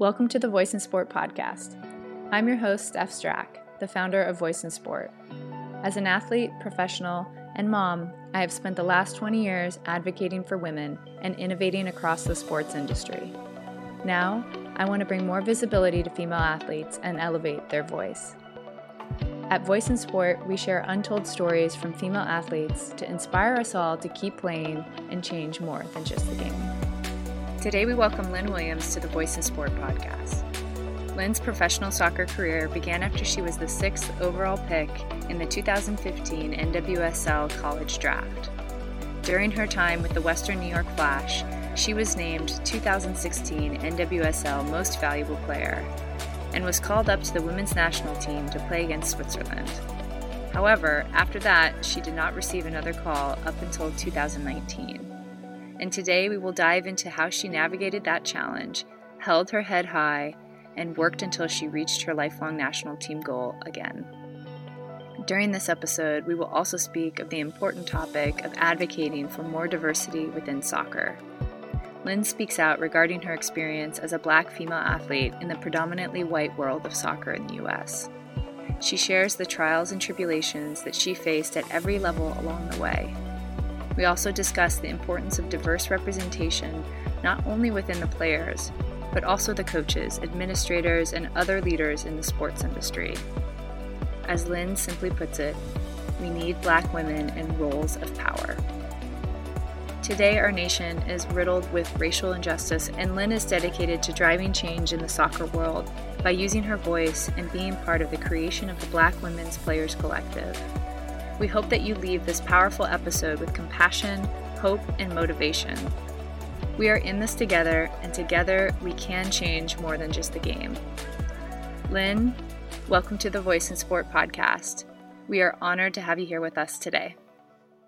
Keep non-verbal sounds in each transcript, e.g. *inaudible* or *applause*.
Welcome to the Voice in Sport podcast. I'm your host, Steph Strack, the founder of Voice in Sport. As an athlete, professional, and mom, I have spent the last 20 years advocating for women and innovating across the sports industry. Now, I want to bring more visibility to female athletes and elevate their voice. At Voice in Sport, we share untold stories from female athletes to inspire us all to keep playing and change more than just the game. Today, we welcome Lynn Williams to the Voice in Sport podcast. Lynn's professional soccer career began after she was the sixth overall pick in the 2015 NWSL college draft. During her time with the Western New York Flash, she was named 2016 NWSL Most Valuable Player and was called up to the women's national team to play against Switzerland. However, after that, she did not receive another call up until 2019 and today we will dive into how she navigated that challenge, held her head high, and worked until she reached her lifelong national team goal again. During this episode, we will also speak of the important topic of advocating for more diversity within soccer. Lynn speaks out regarding her experience as a black female athlete in the predominantly white world of soccer in the US. She shares the trials and tribulations that she faced at every level along the way we also discuss the importance of diverse representation not only within the players, but also the coaches, administrators, and other leaders in the sports industry. As Lynn simply puts it, we need black women in roles of power. Today, our nation is riddled with racial injustice, and Lynn is dedicated to driving change in the soccer world by using her voice and being part of the creation of the Black Women's Players Collective. We hope that you leave this powerful episode with compassion, hope, and motivation. We are in this together, and together we can change more than just the game. Lynn, welcome to the Voice in Sport podcast. We are honored to have you here with us today.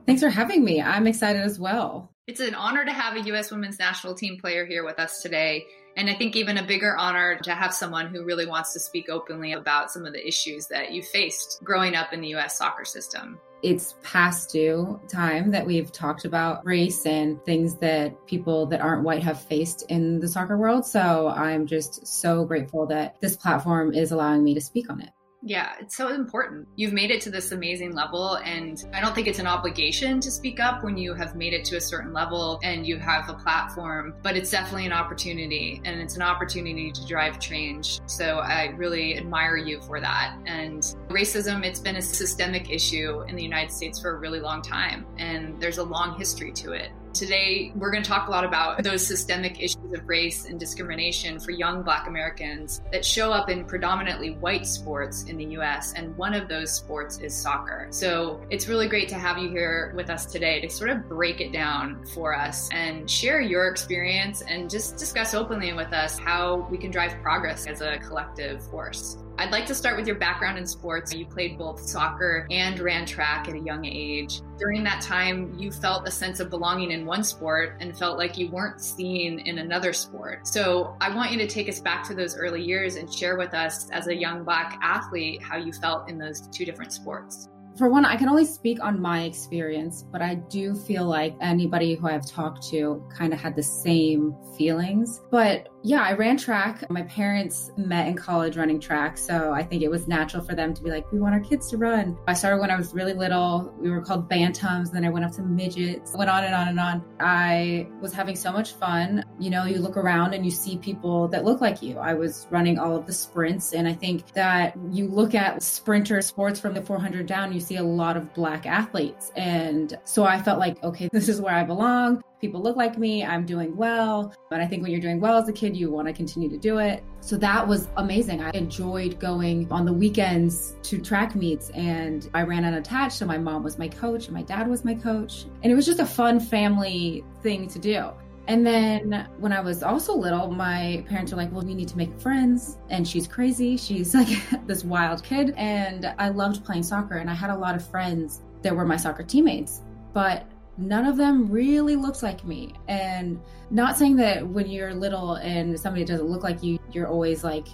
Thanks for having me. I'm excited as well. It's an honor to have a U.S. women's national team player here with us today. And I think even a bigger honor to have someone who really wants to speak openly about some of the issues that you faced growing up in the US soccer system. It's past due time that we've talked about race and things that people that aren't white have faced in the soccer world. So I'm just so grateful that this platform is allowing me to speak on it. Yeah, it's so important. You've made it to this amazing level, and I don't think it's an obligation to speak up when you have made it to a certain level and you have a platform, but it's definitely an opportunity, and it's an opportunity to drive change. So I really admire you for that. And racism, it's been a systemic issue in the United States for a really long time, and there's a long history to it. Today, we're going to talk a lot about those systemic issues of race and discrimination for young Black Americans that show up in predominantly white sports in the US, and one of those sports is soccer. So it's really great to have you here with us today to sort of break it down for us and share your experience and just discuss openly with us how we can drive progress as a collective force. I'd like to start with your background in sports. You played both soccer and ran track at a young age. During that time, you felt a sense of belonging in one sport and felt like you weren't seen in another sport. So I want you to take us back to those early years and share with us, as a young Black athlete, how you felt in those two different sports for one, I can only speak on my experience, but I do feel like anybody who I've talked to kind of had the same feelings. But yeah, I ran track. My parents met in college running track. So I think it was natural for them to be like, we want our kids to run. I started when I was really little. We were called bantams. Then I went up to midgets, went on and on and on. I was having so much fun. You know, you look around and you see people that look like you. I was running all of the sprints. And I think that you look at sprinter sports from the 400 down, you see a lot of black athletes. And so I felt like, okay, this is where I belong people look like me, I'm doing well. But I think when you're doing well as a kid, you want to continue to do it. So that was amazing. I enjoyed going on the weekends to track meets and I ran unattached. So my mom was my coach and my dad was my coach. And it was just a fun family thing to do. And then when I was also little, my parents were like, well, we need to make friends. And she's crazy. She's *laughs* like this wild kid. And I loved playing soccer. And I had a lot of friends that were my soccer teammates. But none of them really looks like me. And not saying that when you're little and somebody doesn't look like you, you're always like,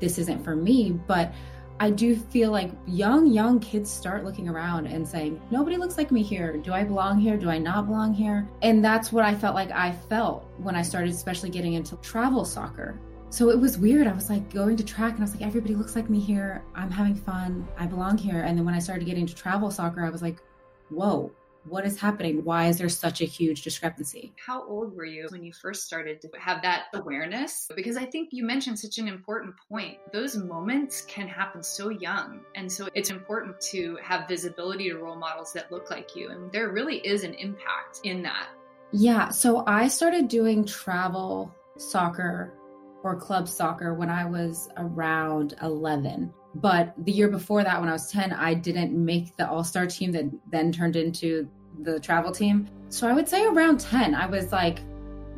this isn't for me. But I do feel like young, young kids start looking around and saying, nobody looks like me here. Do I belong here? Do I not belong here? And that's what I felt like I felt when I started, especially getting into travel soccer. So it was weird. I was like going to track and I was like, everybody looks like me here. I'm having fun. I belong here. And then when I started getting to travel soccer, I was like, whoa, what is happening? Why is there such a huge discrepancy? How old were you when you first started to have that awareness? Because I think you mentioned such an important point. Those moments can happen so young. And so it's important to have visibility to role models that look like you. And there really is an impact in that. Yeah. So I started doing travel soccer or club soccer when I was around 11. But the year before that, when I was 10, I didn't make the all star team that then turned into the travel team. So I would say around 10, I was like,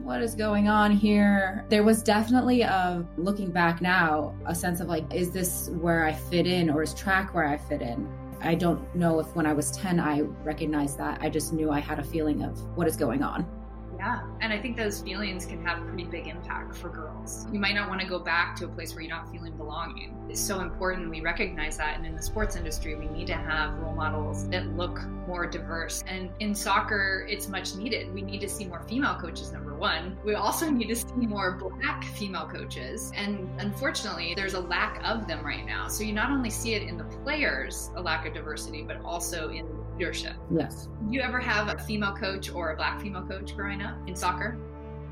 what is going on here? There was definitely a looking back now, a sense of like, is this where I fit in or is track where I fit in? I don't know if when I was 10 I recognized that. I just knew I had a feeling of what is going on. Yeah. And I think those feelings can have a pretty big impact for girls. You might not want to go back to a place where you're not feeling belonging. It's so important we recognize that. And in the sports industry, we need to have role models that look more diverse. And in soccer, it's much needed. We need to see more female coaches, number one. We also need to see more black female coaches. And unfortunately, there's a lack of them right now. So you not only see it in the players, a lack of diversity, but also in leadership. Yes. Did you ever have a female coach or a black female coach growing up in soccer?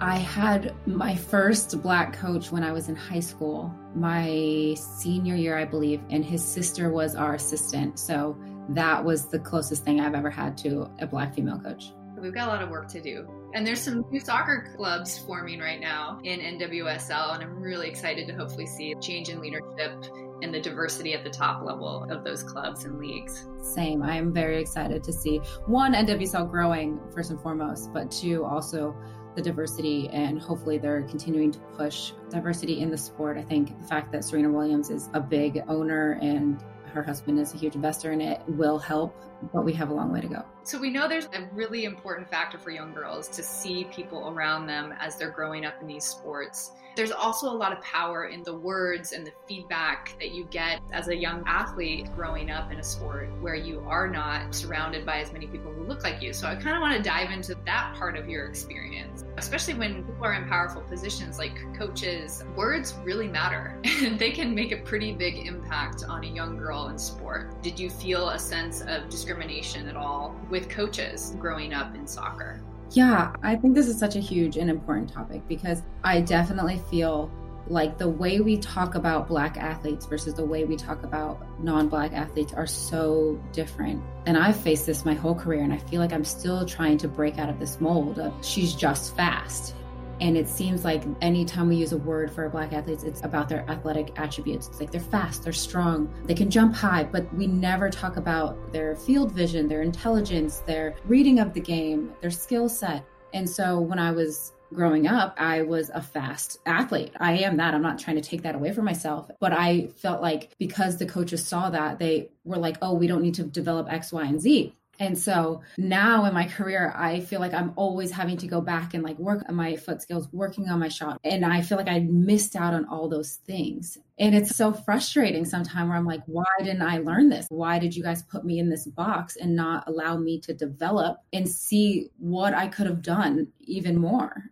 I had my first black coach when I was in high school, my senior year, I believe, and his sister was our assistant. So that was the closest thing I've ever had to a black female coach. We've got a lot of work to do. And there's some new soccer clubs forming right now in NWSL, and I'm really excited to hopefully see a change in leadership and the diversity at the top level of those clubs and leagues. Same. I am very excited to see one NWSL growing first and foremost, but two also the diversity and hopefully they're continuing to push diversity in the sport. I think the fact that Serena Williams is a big owner and her husband is a huge investor in it will help, but we have a long way to go. So we know there's a really important factor for young girls to see people around them as they're growing up in these sports. There's also a lot of power in the words and the feedback that you get as a young athlete growing up in a sport where you are not surrounded by as many people who look like you. So I kind of want to dive into that part of your experience, especially when people are in powerful positions like coaches. Words really matter *laughs* and they can make a pretty big impact on a young girl in sport. Did you feel a sense of discrimination at all with coaches growing up in soccer? Yeah, I think this is such a huge and important topic because I definitely feel like the way we talk about black athletes versus the way we talk about non-black athletes are so different and i've faced this my whole career and i feel like i'm still trying to break out of this mold of she's just fast and it seems like anytime we use a word for black athletes, it's about their athletic attributes. It's like they're fast, they're strong, they can jump high, but we never talk about their field vision, their intelligence, their reading of the game, their skill set. And so when I was growing up, I was a fast athlete. I am that. I'm not trying to take that away from myself. But I felt like because the coaches saw that, they were like, oh, we don't need to develop X, Y, and Z. And so now in my career, I feel like I'm always having to go back and like work on my foot skills, working on my shot. And I feel like I missed out on all those things. And it's so frustrating sometimes where I'm like, why didn't I learn this? Why did you guys put me in this box and not allow me to develop and see what I could have done even more?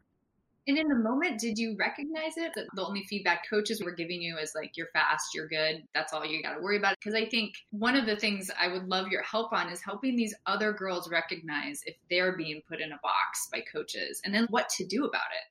And in the moment, did you recognize it? That the only feedback coaches were giving you is like, you're fast, you're good, that's all you got to worry about. Because I think one of the things I would love your help on is helping these other girls recognize if they're being put in a box by coaches and then what to do about it.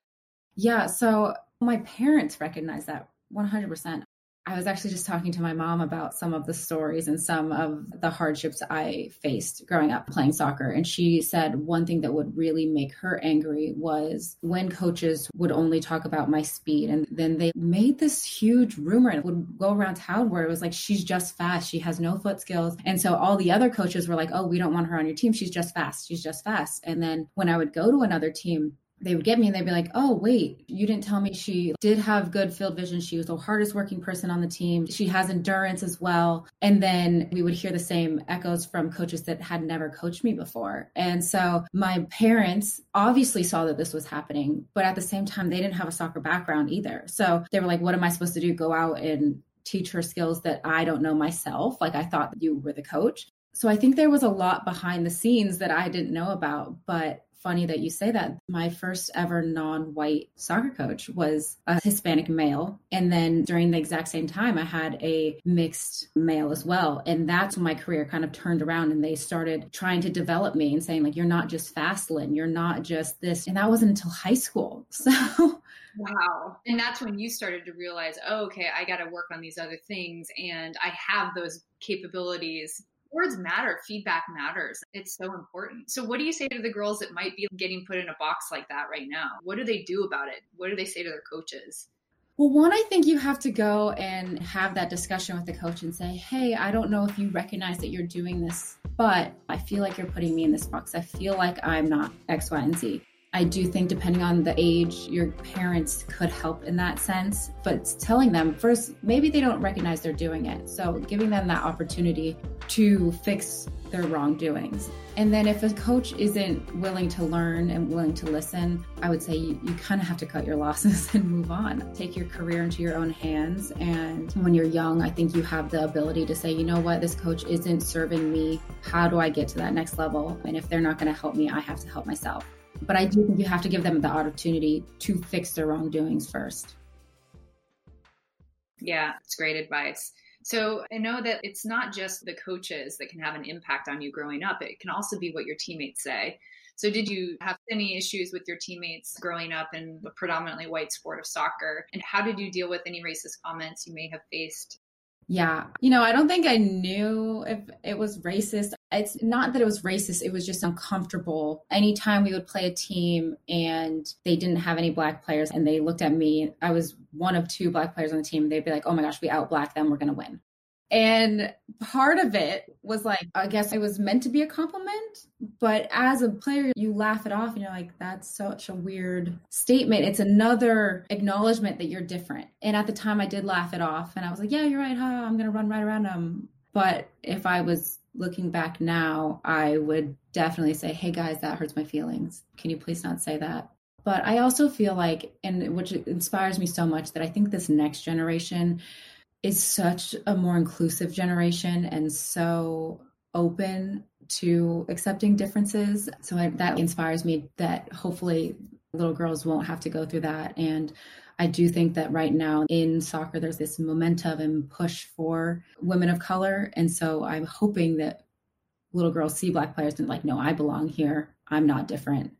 Yeah. So my parents recognize that 100%. I was actually just talking to my mom about some of the stories and some of the hardships I faced growing up playing soccer. And she said one thing that would really make her angry was when coaches would only talk about my speed. And then they made this huge rumor and would go around town where it was like, she's just fast. She has no foot skills. And so all the other coaches were like, oh, we don't want her on your team. She's just fast. She's just fast. And then when I would go to another team, they would get me and they'd be like, oh, wait, you didn't tell me she did have good field vision. She was the hardest working person on the team. She has endurance as well. And then we would hear the same echoes from coaches that had never coached me before. And so my parents obviously saw that this was happening, but at the same time, they didn't have a soccer background either. So they were like, what am I supposed to do? Go out and teach her skills that I don't know myself. Like I thought you were the coach. So I think there was a lot behind the scenes that I didn't know about, but funny that you say that. My first ever non white soccer coach was a Hispanic male. And then during the exact same time, I had a mixed male as well. And that's when my career kind of turned around and they started trying to develop me and saying, like, you're not just fast Lynn, you're not just this. And that wasn't until high school. *laughs* So. Wow. And that's when you started to realize, oh, okay, I got to work on these other things and I have those capabilities words matter feedback matters. It's so important. So what do you say to the girls that might be getting put in a box like that right now? What do they do about it? What do they say to their coaches? Well, one, I think you have to go and have that discussion with the coach and say, Hey, I don't know if you recognize that you're doing this, but I feel like you're putting me in this box. I feel like I'm not X, Y, and Z. I do think, depending on the age, your parents could help in that sense. But telling them first, maybe they don't recognize they're doing it. So giving them that opportunity to fix their wrongdoings. And then if a coach isn't willing to learn and willing to listen, I would say you, you kind of have to cut your *laughs* losses and move on. Take your career into your own hands. And when you're young, I think you have the ability to say, you know what, this coach isn't serving me. How do I get to that next level? And if they're not going to help me, I have to help myself. But I do think you have to give them the opportunity to fix their wrongdoings first. Yeah, it's great advice. So I know that it's not just the coaches that can have an impact on you growing up, it can also be what your teammates say. So, did you have any issues with your teammates growing up in the predominantly white sport of soccer? And how did you deal with any racist comments you may have faced yeah. You know, I don't think I knew if it was racist. It's not that it was racist, it was just uncomfortable. Anytime we would play a team and they didn't have any black players and they looked at me, I was one of two black players on the team, they'd be like, oh my gosh, we out black them, we're going to win. And part of it was like, I guess it was meant to be a compliment, but as a player, you laugh it off and you're like, that's such a weird statement. It's another acknowledgement that you're different. And at the time, I did laugh it off and I was like, yeah, you're right. Huh? I'm going to run right around them. But if I was looking back now, I would definitely say, hey guys, that hurts my feelings. Can you please not say that? But I also feel like, and which inspires me so much, that I think this next generation, is such a more inclusive generation and so open to accepting differences. So I, that inspires me that hopefully little girls won't have to go through that. And I do think that right now in soccer, there's this momentum and push for women of color. And so I'm hoping that little girls see black players and like, no, I belong here. I'm not different.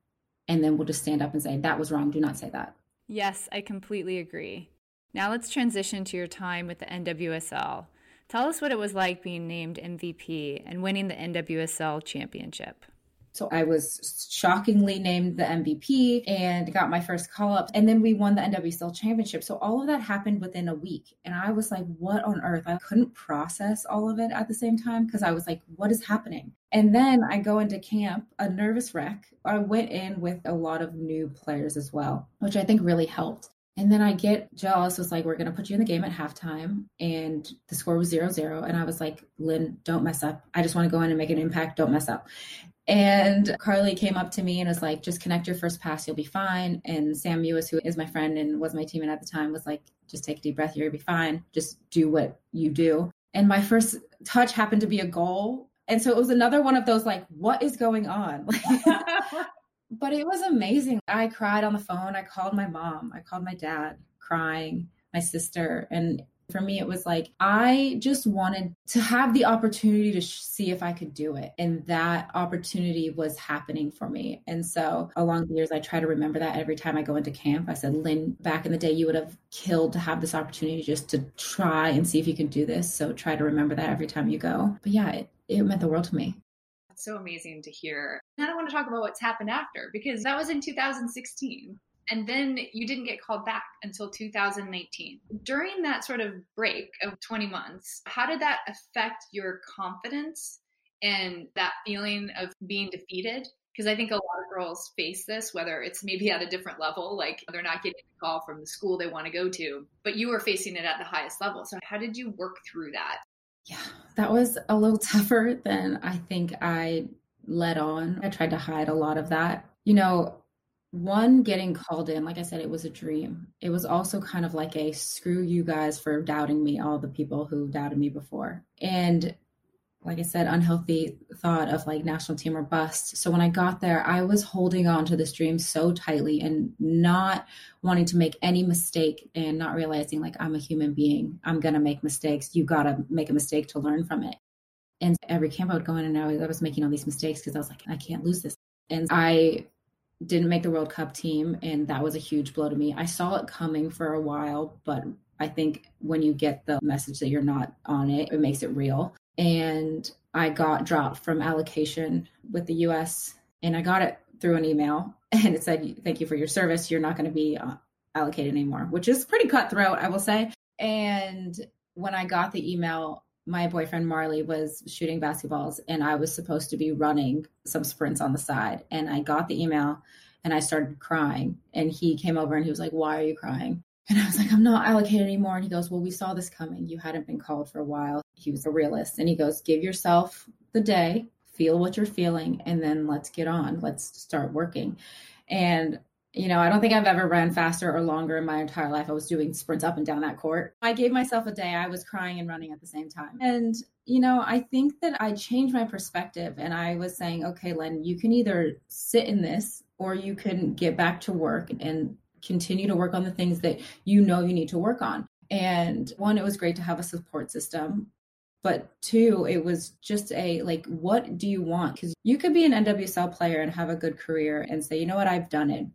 And then we'll just stand up and say, that was wrong. Do not say that. Yes, I completely agree. Now let's transition to your time with the NWSL. Tell us what it was like being named MVP and winning the NWSL championship. So I was shockingly named the MVP and got my first call up. And then we won the NWSL championship. So all of that happened within a week. And I was like, what on earth? I couldn't process all of it at the same time because I was like, what is happening? And then I go into camp, a nervous wreck. I went in with a lot of new players as well, which I think really helped. And then I Jill Ellis, was like, we're going to put you in the game at halftime. And the score was zero zero. And I was like, Lynn, don't mess up. I just want to go in and make an impact. Don't mess up. And Carli came up to me and was like, just connect your first pass. You'll be fine. And Sam Mewis, who is my friend and was my teammate at the time, was like, just take a deep breath. You'll be fine. Just do what you do. And my first touch happened to be a goal. And so it was another one of those like, what is going on? *laughs* but it was amazing. I cried on the phone. I called my mom. I called my dad, crying, my sister. And for me, it was like, I just wanted to have the opportunity to sh- see if I could do it. And that opportunity was happening for me. And so along the years, I try to remember that every time I go into camp. I said, Lynn, back in the day, you would have killed to have this opportunity just to try and see if you can do this. So try to remember that every time you go. But yeah, it, it meant the world to me so amazing to hear. And I want to talk about what's happened after because that was in 2016. And then you didn't get called back until 2019. During that sort of break of 20 months, how did that affect your confidence and that feeling of being defeated? Because I think a lot of girls face this, whether it's maybe at a different level, like they're not getting a call from the school they want to go to, but you were facing it at the highest level. So, how did you work through that? Yeah, that was a little *laughs* tougher than I think I let on. I tried to hide a lot of that. You know, one getting called in, like I said, it was a dream. It was also kind of like a screw you guys for doubting me, all the people who doubted me before. And like I said, unhealthy thought of like national team or bust. So when I got there, I was holding on to this dream so tightly and not wanting to make any mistake and not realizing like I'm a human being. I'm going to make mistakes. You got to make a mistake to learn from it. And every camp I would go in and I was making all these mistakes because I was like, I can't lose this. And I didn't make the World Cup team. And that was a huge blow to me. I saw it coming for a while, but I think when you get the message that you're not on it, it makes it real and I got dropped from allocation with the US and I got it through an email *laughs* and it said thank you for your service you're not going to be uh, allocated anymore which is pretty cutthroat I will say and when I got the email my boyfriend Marley was shooting basketballs and I was supposed to be running some sprints on the side and I got the email and I started crying and he came over and he was like why are you crying *laughs* and I was like, I'm not allocated anymore. And he goes, Well, we saw this coming. You hadn't been called for a while. He was a realist. And he goes, Give yourself the day, feel what you're feeling, and then let's get on. Let's start working. And, you know, I don't think I've ever run faster or longer in my entire life. I was doing sprints up and down that court. I gave myself a day. I was crying and running at the same time. And, you know, I think that I changed my perspective and I was saying, okay, Lynn, you can either sit in this or you can get back to work and continue to work on the things that you know you need to work on. And one, it was great to have a support system. But two, it was just a like, what do you want? Because you could be an NWSL player and have a good career and say, you know what, I've done it.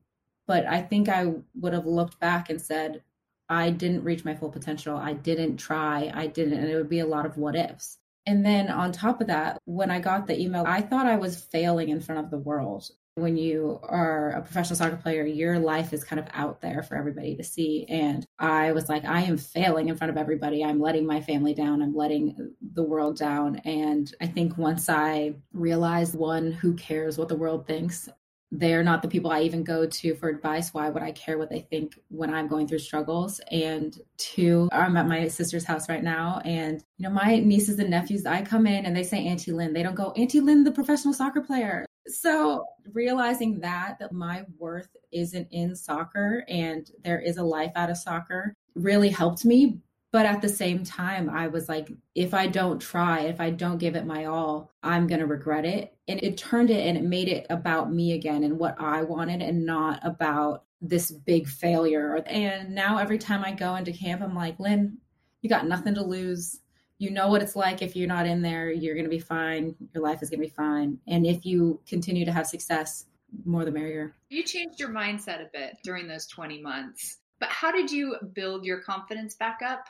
But I think I would have looked back and said, I didn't reach my full potential. I didn't try. I didn't. And it would be a lot of what ifs. And then on top of that, when I got the email, I thought I was failing in front of the world when you are a professional soccer player, your life is kind of out there for everybody to see. And I was like, I am failing in front of everybody. I'm letting my family down. I'm letting the world down. And I think once I realized one, who cares what the world thinks? They're not the people I even go to for advice. Why would I care what they think when I'm going through struggles? And two, I'm at my sister's house right now. And, you know, my nieces and nephews, I come in and they say Auntie Lynn. They don't go, Auntie Lynn, the professional soccer player. So realizing that that my worth isn't in soccer and there is a life out of soccer really helped me but at the same time i was like if i don't try if i don't give it my all i'm going to regret it. And it turned it and it made it about me again and what i wanted and not about this big failure. And now every time i go into camp i'm like lynn you got nothing to lose. You know what it's like if you're not in there. You're going to be fine. Your life is going to be fine. And if you continue to have success more the merrier. You changed your mindset a bit during those 20 months. But how did you build your confidence back up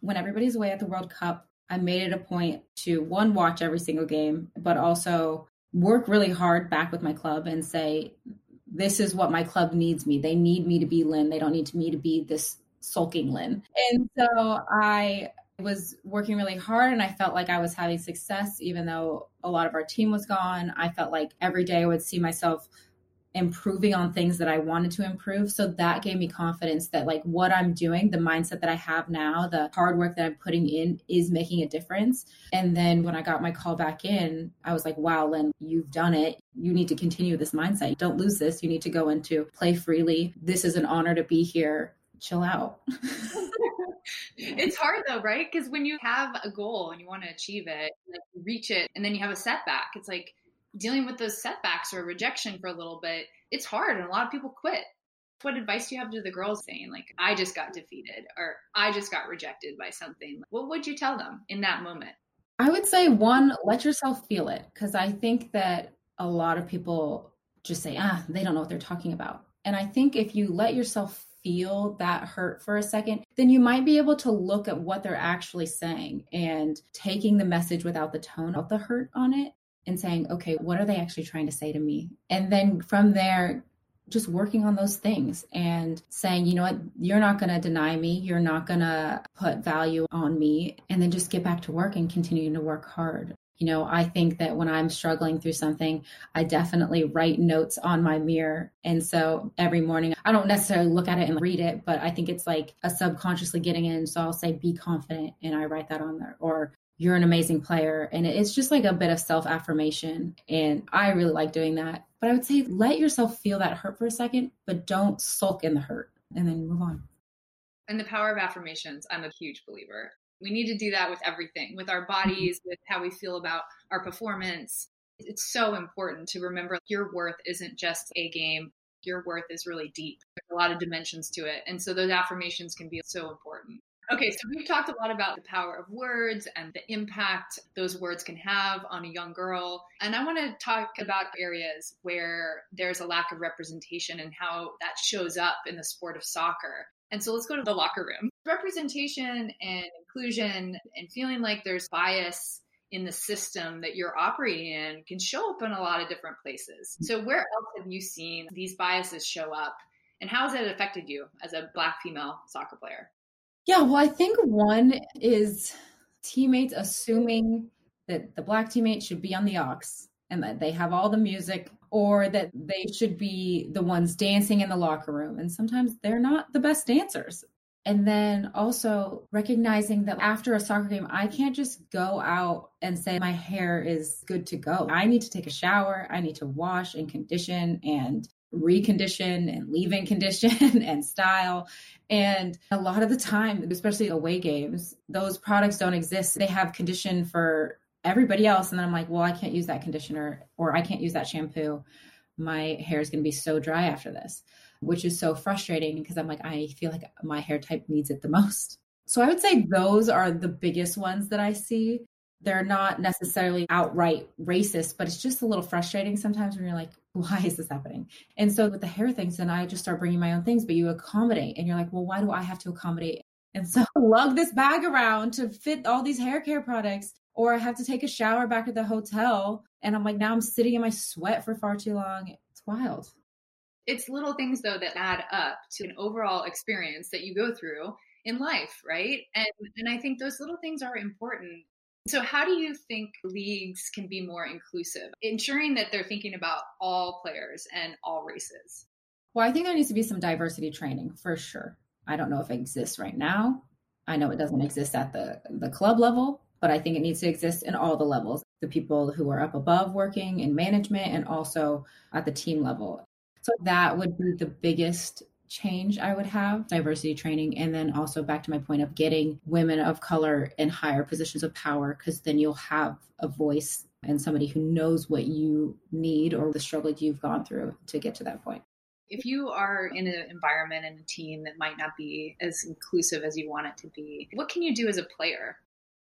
when everybody's away at the world cup i made it a point to one watch every single game but also work really hard back with my club and say this is what my club needs me. They need me to be lynn. They don't need me to be this sulking lynn. And so i was working really hard and I felt like I was having success, even though a lot of our team was gone. I felt like every day I would see myself improving on things that I wanted to improve. So that gave me confidence that, like, what I'm doing, the mindset that I have now, the hard work that I'm putting in is making a difference. And then when I got my call back in, I was like, wow, Lynn, you've done it. You need to continue this mindset. Don't lose this. You need to go into play freely. This is an honor to be here. Chill out. *laughs* it's hard though, right? Because when you have a goal and you want to achieve it, like reach it, and then you have a setback, it's like dealing with those setbacks or rejection for a little bit. It's hard, and a lot of people quit. What advice do you have to the girls saying, like, I just got defeated or I just got rejected by something? What would you tell them in that moment? I would say, one, let yourself feel it. Because I think that a lot of people just say, ah, they don't know what they're talking about. And I think if you let yourself feel that hurt for a second, then you might be able to look at what they're actually saying and taking the message without the tone of the hurt on it and saying, okay, what are they actually trying to say to me? And then from there, just working on those things and saying, you know what, you're not going to deny me. You're not going to put value on me. And then just get back to work and continuing to work hard. You know, I think that when I'm struggling through something, I definitely write notes on my mirror. And so every morning, I don't necessarily look at it and read it, but I think it's like a subconsciously getting in. So I'll say, be confident. And I write that on there. Or you're an amazing player. And it's just like a bit of self affirmation. And I really like doing that. But I would say let yourself feel that hurt for a second, but don't sulk in the hurt and then move on. And the power of affirmations, I'm a huge believer. We need to do that with everything, with our mm-hmm. bodies, with how we feel about our performance. It's so important to remember your worth isn't just a game. Your worth is really deep. There's a lot of dimensions to it. And so those affirmations can be so important. Okay, so we've talked a lot about the power of words and the impact those words can have on a young girl. And I want to talk about areas where there's a lack of representation and how that shows up in the sport of soccer. And so let's go to the locker room. Representation and inclusion and feeling like there's bias in the system that you're operating in can show up in a lot of different places. So, where else have you seen these biases show up? And how has it affected you as a Black female soccer player? Yeah, well, I think one is teammates assuming that the Black teammate should be on the aux and that they have all the music or that they should be the ones dancing in the locker room. And sometimes they're not the best dancers. And then also recognizing that after a soccer game, I can't just go out and say my hair is good to go. I need to take a shower. I need to wash and condition and recondition and leave in condition *laughs* and style. And a lot of the time, especially away games, those products don't exist. They have condition for everybody else. And then I'm like, well, I can't use that conditioner or I can't use that shampoo. My hair is going to be so dry after this, which is so frustrating because I'm like, I feel like my hair type needs it the most. So I would say those are the biggest ones that I see. They're not necessarily outright racist, but it's just a little frustrating sometimes when you're like, why is this happening? And so with the hair things, then I just start bringing my own things, but you accommodate and you're like, well, why do I have to accommodate? And so *laughs* lug this bag around to fit all these hair care products or I have to take a shower back at the hotel. And I'm like, now I'm sitting in my sweat for far too long. It's wild. It's little things, though, that add up to an overall experience that you go through in life, right? And, and I think those little things are important. So, how do you think leagues can be more inclusive, ensuring that they're thinking about all players and all races? Well, I think there needs to be some diversity training for sure. I don't know if it exists right now. I know it doesn't exist at the, the club level, but I think it needs to exist in all the levels the people who are up above working in management and also at the team level. So that would be the biggest change I would have diversity training. And then also back to my point of getting women of color in higher positions of power, because then you'll have a voice and somebody who knows what you need or the struggle you've gone through to get to that point. If you are in an environment and a team that might not be as inclusive as you want it to be, what can you do as a player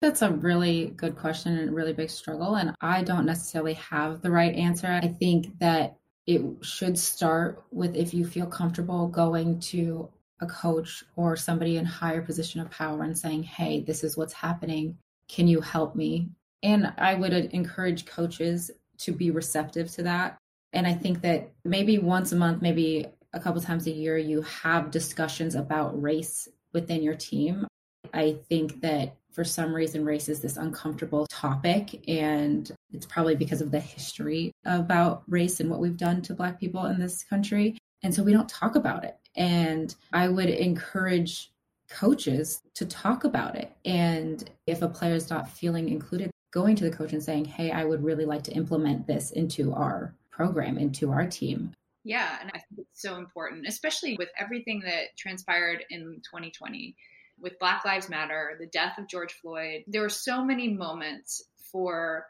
that's a really good question and a really big struggle. And I don't necessarily have the right answer. I think that it should start with if you feel comfortable going to a coach or somebody in higher position of power and saying, Hey, this is what's happening. Can you help me? And I would encourage coaches to be receptive to that. And I think that maybe once a month, maybe a couple times a year, you have discussions about race within your team. I think that for some reason race is this uncomfortable topic and it's probably because of the history about race and what we've done to black people in this country. And so we don't talk about it. And i would encourage coaches to talk about it. And if a player is not feeling included going to the coach and saying hey i would really like to implement this into our program into our team. Yeah and i think it's so important especially with everything that transpired in 2020 with Black Lives Matter, the death of George Floyd, there were so many moments for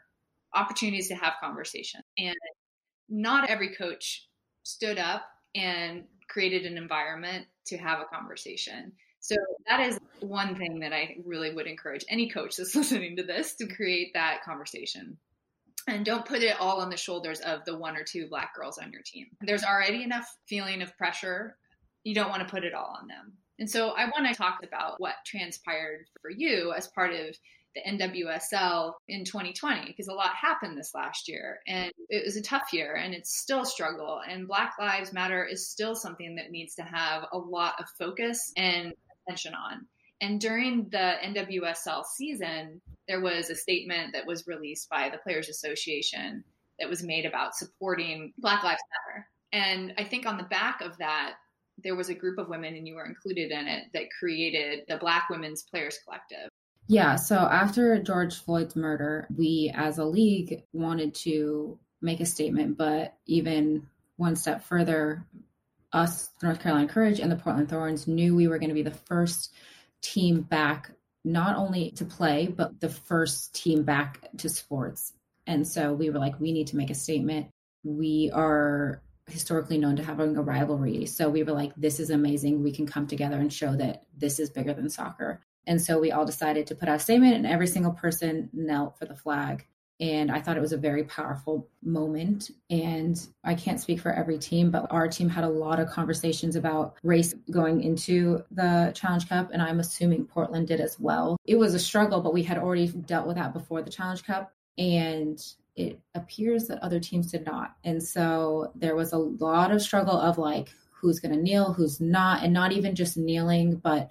opportunities to have conversation. And not every coach stood up and created an environment to have a conversation. So that is one thing that I really would encourage any coach that's *laughs* listening to this to create that conversation. And don't put it all on the shoulders of the one or two black girls on your team. There's already enough feeling of pressure. You don't want to put it all on them. And so I want to talk about what transpired for you as part of the NWSL in 2020 because a lot happened this last year and it was a tough year and it's still a struggle and Black Lives Matter is still something that needs to have a lot of focus and attention on. And during the NWSL season, there was a statement that was released by the Players Association that was made about supporting Black Lives Matter. And I think on the back of that, there was a group of women and you were included in it that created the Black Women's Players Collective. Yeah, so after George Floyd's murder, we as a league wanted to make a statement, but even one step further, us, North Carolina Courage, and the Portland Thorns knew we were going to be the first team back not only to play, but the first team back to sports. And so we were like, we need to make a statement. We are historically known to having a rivalry. So we were like, this is amazing. We can come together and show that this is bigger than soccer. And so we all decided to put out a statement, and every single person knelt for the flag. And I thought it was a very powerful moment. And I can't speak for every team, but our team had a lot of conversations about race going into the Challenge Cup. And I'm assuming Portland did as well. It was a struggle, but we had already dealt with that before the Challenge Cup. And it appears that other teams did not. And so there was a lot of struggle of like, who's going to kneel, who's not, and not even just kneeling, but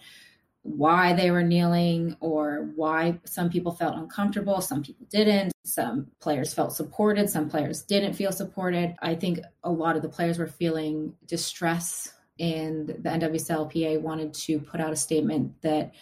why they were kneeling or why some people felt uncomfortable, some people didn't. Some players felt supported, some players didn't feel supported. I think a lot of the players were feeling distress, and the NWSLPA wanted to put out a statement that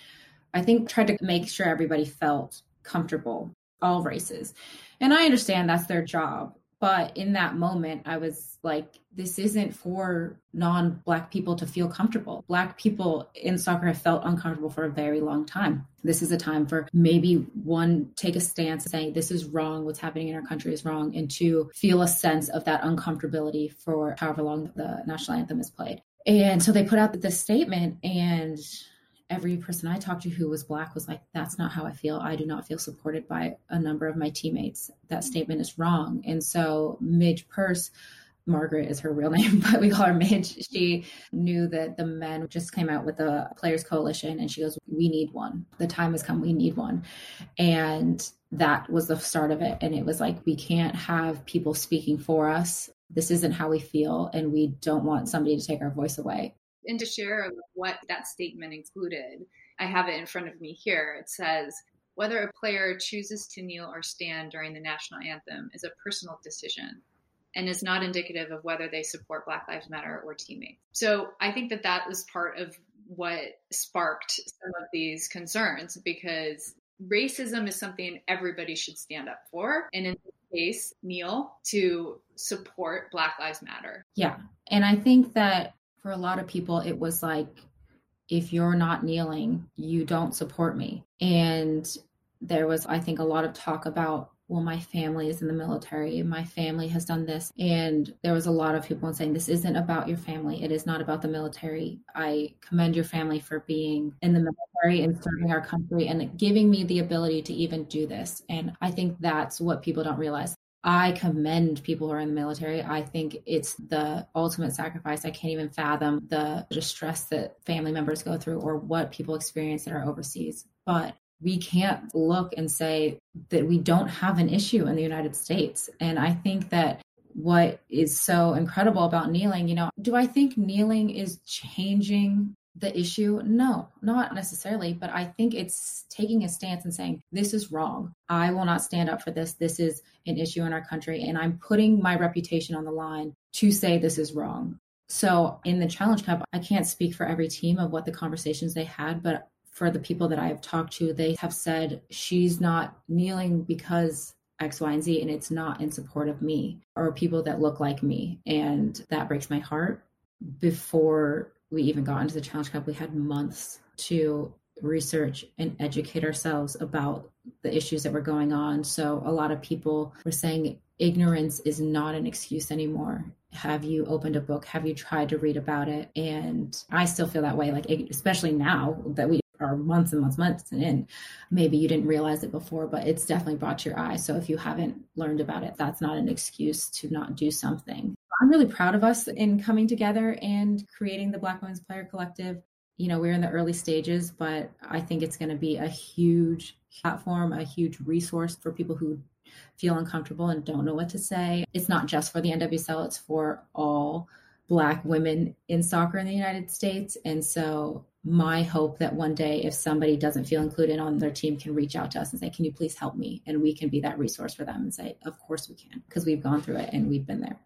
I think tried to make sure everybody felt comfortable, all races. And I understand that's their job. But in that moment, I was like, this isn't for non Black people to feel comfortable. Black people in soccer have felt uncomfortable for a very long time. This is a time for maybe one, take a stance saying this is wrong, what's happening in our country is wrong, and two, feel a sense of that uncomfortability for however long the national anthem is played. And so they put out this statement, and every person I talked to who was black was like, that's not how I feel. I do not feel supported by a number of my teammates. That mm-hmm. statement is wrong. And so Midge Purce, Margaret is her real *laughs* name, but we call her Midge. She knew that the men just came out with a players coalition and she goes, We need one. The time has come, we need one. And that was the start of it. And it was like, we can't have people speaking for us. This isn't how we feel. And we don't want somebody to take our voice away and to share what that statement included, I have it in front of me here. It says, whether a player chooses to kneel or stand during the national anthem is a personal decision and is not indicative of whether they support Black Lives Matter or teammates. So I think that that was part of what sparked some of these concerns because racism is something everybody should stand up for. And in this case, kneel to support Black Lives Matter. Yeah. And I think that for a lot of people, it was like, if you're not kneeling, you don't support me. And there was, I think, a lot of talk about, well, my family is in the military, my family has done this. And there was a lot of people saying, this isn't about your family. It is not about the military. I commend your family for being in the military and serving our country and giving me the ability to even do this. And I think that's what people don't realize. I commend people who are in the military. I think it's the ultimate sacrifice. I can't even fathom the distress that family members go through or what people experience that are overseas. But we can't look and say that we don't have an issue in the United States. And I think that what is so incredible about kneeling, you know, do I think kneeling is changing the issue? No, not necessarily, but I think it's taking a stance and saying, this is wrong. I will not stand up for this. This is an issue in our country, and I'm putting my reputation on the line to say this is wrong. So in the Challenge Cup, I can't speak for every team of what the conversations they had, but for the people that I have talked to, they have said she's not kneeling because X, Y, and Z, and it's not in support of me or people that look like me. And that breaks my heart. Before we even got into the Challenge Cup, we had months to research and educate ourselves about the issues that were going on. So a lot of people were saying ignorance is not an excuse anymore. Have you opened a book? Have you tried to read about it? And I still feel that way, like especially now that we are months and months, months and in. Maybe you didn't realize it before, but it's definitely brought to your eye. So if you haven't learned about it, that's not an excuse to not do something. I'm really proud of us in coming together and creating the Black Women's Player Collective. You know, we're in the early stages, but I think it's going to be a huge platform, a huge resource for people who feel uncomfortable and don't know what to say. It's not just for the NWSL, it's for all Black women in soccer in the United States. And so, my hope that one day, if somebody doesn't feel included on their team, can reach out to us and say, Can you please help me? And we can be that resource for them and say, Of course we can, because we've gone through it and we've been there.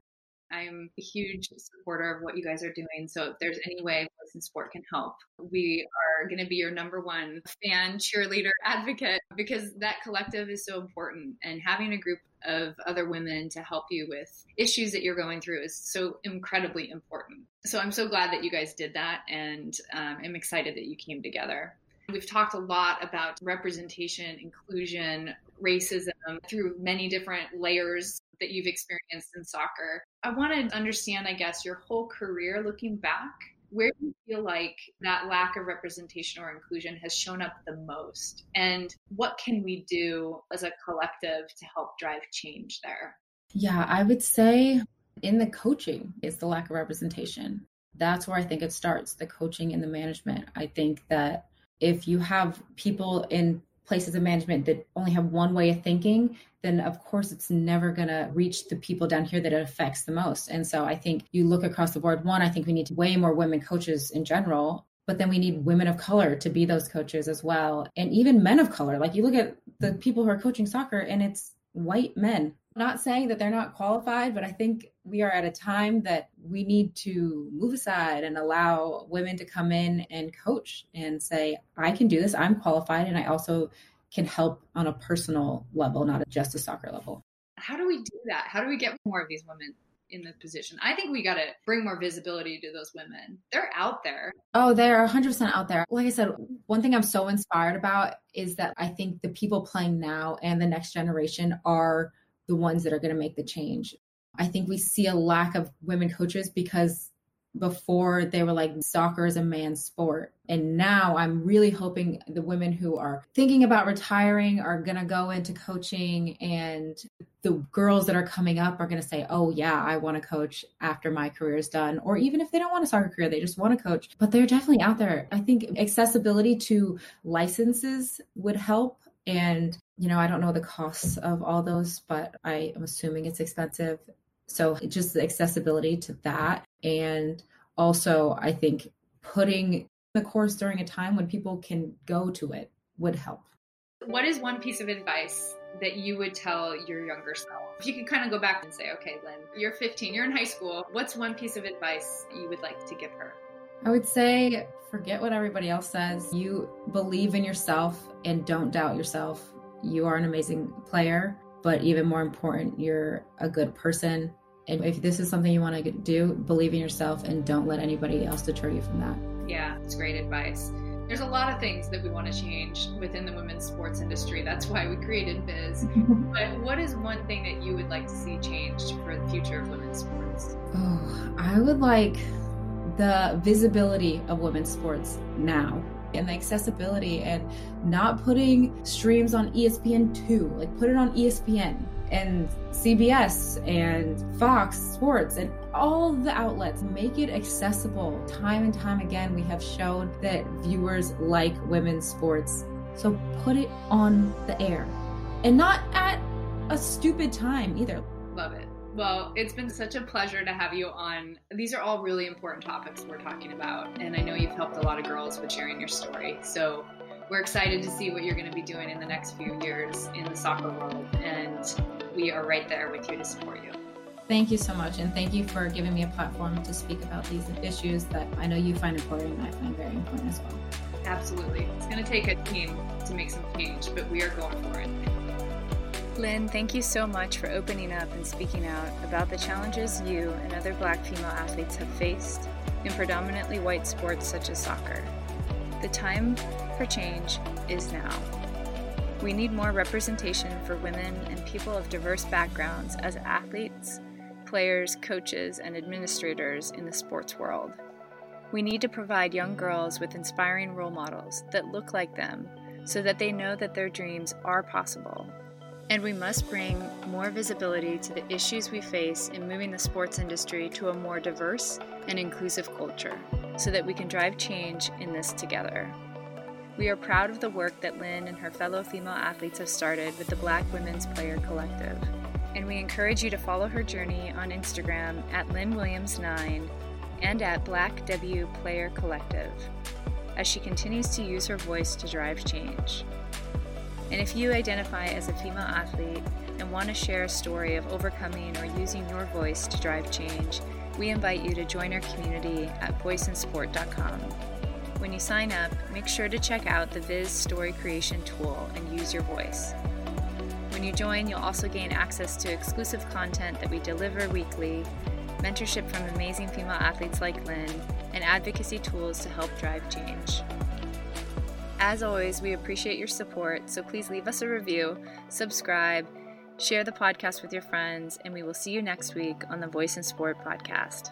I'm a huge supporter of what you guys are doing. So if there's any way Voice in Sport can help, we are going to be your number one fan, cheerleader, *laughs* advocate because that collective is so important. And having a group of other women to help you with issues that you're going through is so incredibly important. So I'm so glad that you guys did that. And um, I'm excited that you came together. We've talked a lot about representation, inclusion, racism through many different layers that you've experienced in soccer. I want to understand, I guess, your whole career looking back. Where do you feel like that lack of representation or inclusion has shown up the most? And what can we do as a collective to help drive change there? Yeah, I would say in the coaching is the lack of representation. That's where I think it starts the coaching and the management. I think that if you have people in places of management that only have one way of thinking, then of course it's never going to reach the people down here that it affects the most. And so I think you look across the board. One, I think we need way more women coaches in general, but then we need women of color to be those coaches as well. And even men of color. Like you look at the people who are coaching soccer and it's white men not saying that they're not qualified, but I think we are at a time that we need to move aside and allow women to come in and coach and say, I can do this, I'm qualified, and I also can help on a personal level, not just a soccer level. How do we do that? How do we get more of these women in the position? I think we got to bring more visibility to those women. They're out there. Oh, they're 100% out there. Like I said, one thing I'm so inspired about is that I think the people playing now and the next generation are the ones that are going to make the change. I think we see a lack of women coaches because before they were like soccer is a man's sport. And now I'm really hoping the women who are thinking about retiring are going to go into coaching and the girls that are coming up are going to say, "Oh yeah, I want to coach after my career is done." Or even if they don't want a soccer career, they just want to coach. But they're definitely out there. I think accessibility to licenses would help and you know, I don't know the costs of all those, but I am assuming it's expensive. So just the accessibility to that. And also, I think putting the course during a time when people can go to it would help. What is one piece of advice that you would tell your younger self? If you could kind of go back and say, okay, Lynn, you're 15, you're in high school. What's one piece of advice you would like to give her? I would say forget what everybody else says. You believe in yourself and don't doubt yourself you are an amazing player, but even more important, you're a good person. And if this is something you want to do, believe in yourself and don't let anybody else deter you from that. Yeah, it's great advice. There's a lot of things that we want to change within the women's sports industry. That's why we created VIS. *laughs* but what is one thing that you would like to see changed for the future of women's sports? Oh, I would like the visibility of women's sports now and the accessibility and not putting streams on ESPN2, like put it on ESPN and CBS and Fox Sports and all the outlets. Make it accessible. Time and time again, we have shown that viewers like women's sports. So put it on the air and not at a stupid time either. Love it. Well, it's been such a pleasure to have you on. These are all really important topics we're talking about, and I know you've helped a lot of girls with sharing your story. So we're excited to see what you're going to be doing in the next few years in the soccer world, and we are right there with you to support you. Thank you so much, and thank you for giving me a platform to speak about these issues that I know you find important and I find very important as well. Absolutely. It's going to take a team to make some change, but we are going for it. Lynn, thank you so much for opening up and speaking out about the challenges you and other black female athletes have faced in predominantly white sports such as soccer. The time for change is now. We need more representation for women and people of diverse backgrounds as athletes, players, coaches, and administrators in the sports world. We need to provide young girls with inspiring role models that look like them so that they know that their dreams are possible and we must bring more visibility to the issues we face in moving the sports industry to a more diverse and inclusive culture so that we can drive change in this together. We are proud of the work that Lynn and her fellow female athletes have started with the Black Women's Player Collective, and we encourage you to follow her journey on Instagram at Lynn Williams9 and at Black Player Collective as she continues to use her voice to drive change. And if you identify as a female athlete and want to share a story of overcoming or using your voice to drive change, we invite you to join our community at voiceinsport.com. When you sign up, make sure to check out the VIS Story Creation tool and use your voice. When you join, you'll also gain access to exclusive content that we deliver weekly, mentorship from amazing female athletes like Lynn, and advocacy tools to help drive change. As always, we appreciate your support, so please leave us a review, subscribe, share the podcast with your friends, and we will see you next week on the Voice in Sport podcast.